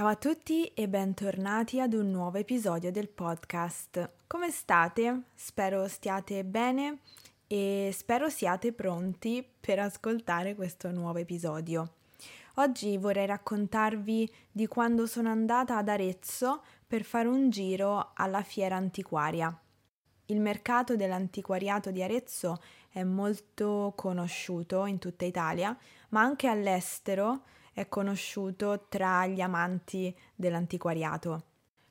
Ciao a tutti e bentornati ad un nuovo episodio del podcast. Come state? Spero stiate bene e spero siate pronti per ascoltare questo nuovo episodio. Oggi vorrei raccontarvi di quando sono andata ad Arezzo per fare un giro alla fiera antiquaria. Il mercato dell'antiquariato di Arezzo è molto conosciuto in tutta Italia, ma anche all'estero è conosciuto tra gli amanti dell'antiquariato.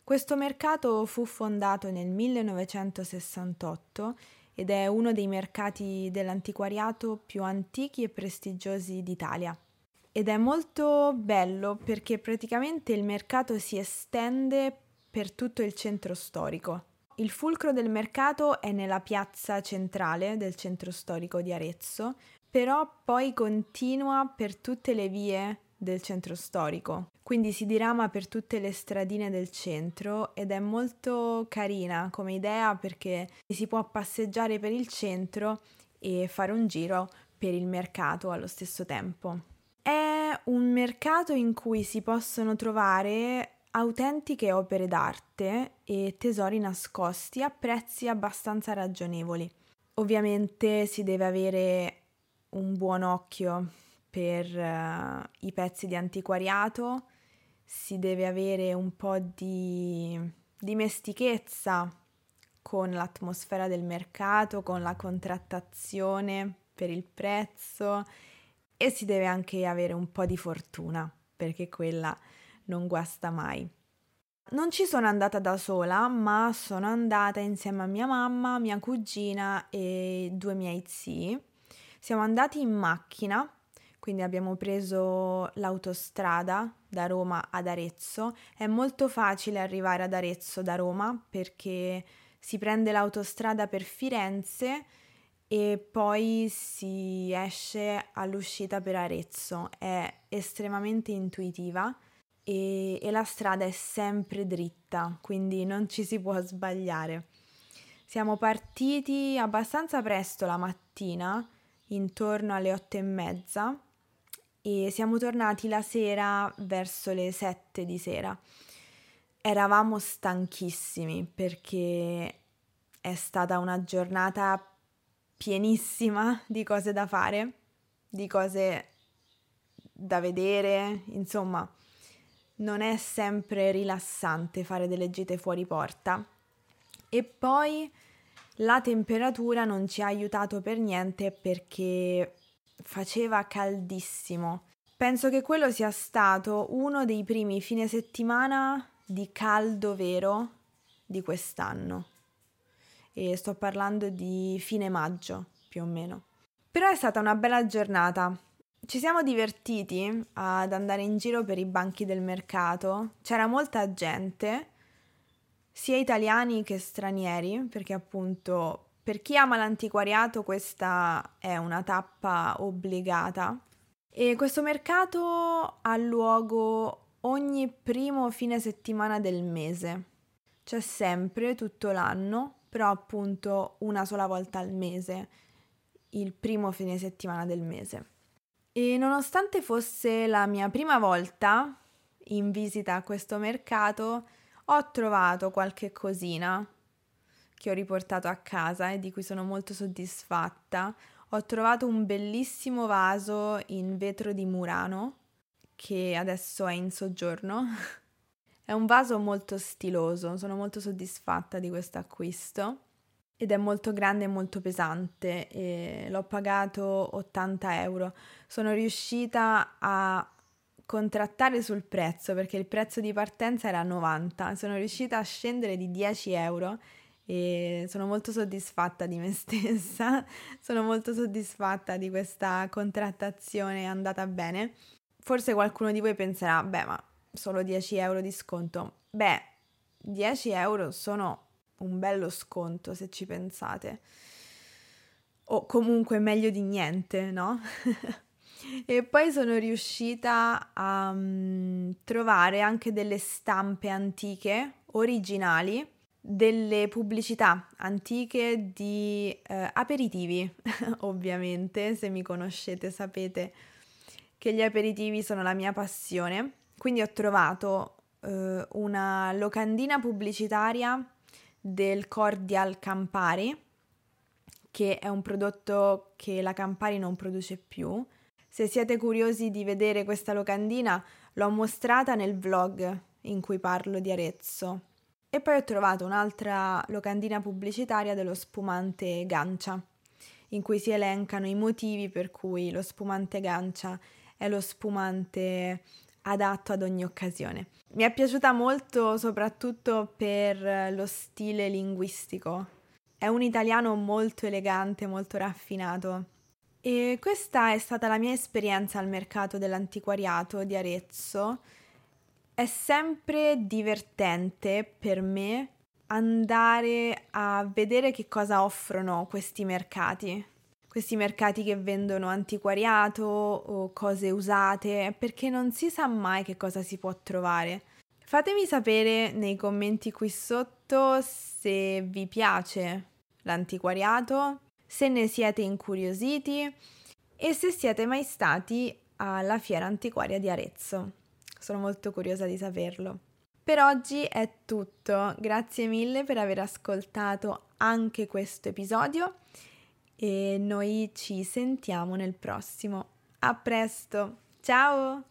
Questo mercato fu fondato nel 1968 ed è uno dei mercati dell'antiquariato più antichi e prestigiosi d'Italia. Ed è molto bello perché praticamente il mercato si estende per tutto il centro storico. Il fulcro del mercato è nella piazza centrale del centro storico di Arezzo, però poi continua per tutte le vie del centro storico. Quindi si dirama per tutte le stradine del centro ed è molto carina come idea perché si può passeggiare per il centro e fare un giro per il mercato allo stesso tempo. È un mercato in cui si possono trovare autentiche opere d'arte e tesori nascosti a prezzi abbastanza ragionevoli. Ovviamente si deve avere un buon occhio per uh, i pezzi di antiquariato, si deve avere un po' di dimestichezza con l'atmosfera del mercato, con la contrattazione per il prezzo e si deve anche avere un po' di fortuna perché quella non guasta mai. Non ci sono andata da sola, ma sono andata insieme a mia mamma, mia cugina e due miei zii. Siamo andati in macchina quindi abbiamo preso l'autostrada da Roma ad Arezzo. È molto facile arrivare ad Arezzo da Roma perché si prende l'autostrada per Firenze e poi si esce all'uscita per Arezzo. È estremamente intuitiva e, e la strada è sempre dritta, quindi non ci si può sbagliare. Siamo partiti abbastanza presto la mattina, intorno alle otto e mezza, e siamo tornati la sera verso le 7 di sera. Eravamo stanchissimi perché è stata una giornata pienissima di cose da fare, di cose da vedere, insomma, non è sempre rilassante fare delle gite fuori porta. E poi la temperatura non ci ha aiutato per niente perché faceva caldissimo. Penso che quello sia stato uno dei primi fine settimana di caldo vero di quest'anno. E sto parlando di fine maggio, più o meno. Però è stata una bella giornata. Ci siamo divertiti ad andare in giro per i banchi del mercato. C'era molta gente, sia italiani che stranieri, perché appunto per chi ama l'antiquariato questa è una tappa obbligata e questo mercato ha luogo ogni primo fine settimana del mese. C'è sempre tutto l'anno, però appunto una sola volta al mese, il primo fine settimana del mese. E nonostante fosse la mia prima volta in visita a questo mercato, ho trovato qualche cosina che ho riportato a casa e di cui sono molto soddisfatta. Ho trovato un bellissimo vaso in vetro di Murano che adesso è in soggiorno. è un vaso molto stiloso, sono molto soddisfatta di questo acquisto ed è molto grande e molto pesante e l'ho pagato 80 euro. Sono riuscita a contrattare sul prezzo perché il prezzo di partenza era 90, sono riuscita a scendere di 10 euro e sono molto soddisfatta di me stessa, sono molto soddisfatta di questa contrattazione andata bene. Forse qualcuno di voi penserà, beh, ma solo 10 euro di sconto. Beh, 10 euro sono un bello sconto se ci pensate. O comunque meglio di niente, no? e poi sono riuscita a um, trovare anche delle stampe antiche originali delle pubblicità antiche di eh, aperitivi, ovviamente, se mi conoscete sapete che gli aperitivi sono la mia passione, quindi ho trovato eh, una locandina pubblicitaria del Cordial Campari, che è un prodotto che la Campari non produce più. Se siete curiosi di vedere questa locandina, l'ho mostrata nel vlog in cui parlo di Arezzo. E poi ho trovato un'altra locandina pubblicitaria dello spumante Gancia, in cui si elencano i motivi per cui lo spumante Gancia è lo spumante adatto ad ogni occasione. Mi è piaciuta molto soprattutto per lo stile linguistico. È un italiano molto elegante, molto raffinato. E questa è stata la mia esperienza al mercato dell'antiquariato di Arezzo. È sempre divertente per me andare a vedere che cosa offrono questi mercati questi mercati che vendono antiquariato o cose usate, perché non si sa mai che cosa si può trovare. Fatemi sapere nei commenti qui sotto se vi piace l'antiquariato, se ne siete incuriositi e se siete mai stati alla fiera antiquaria di Arezzo. Sono molto curiosa di saperlo. Per oggi è tutto, grazie mille per aver ascoltato anche questo episodio e noi ci sentiamo nel prossimo. A presto, ciao!